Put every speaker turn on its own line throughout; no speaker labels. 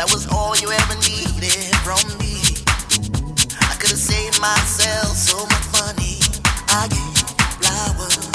That was all you ever needed from me. I could have saved myself so much money. I gave flowers.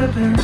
Slipping,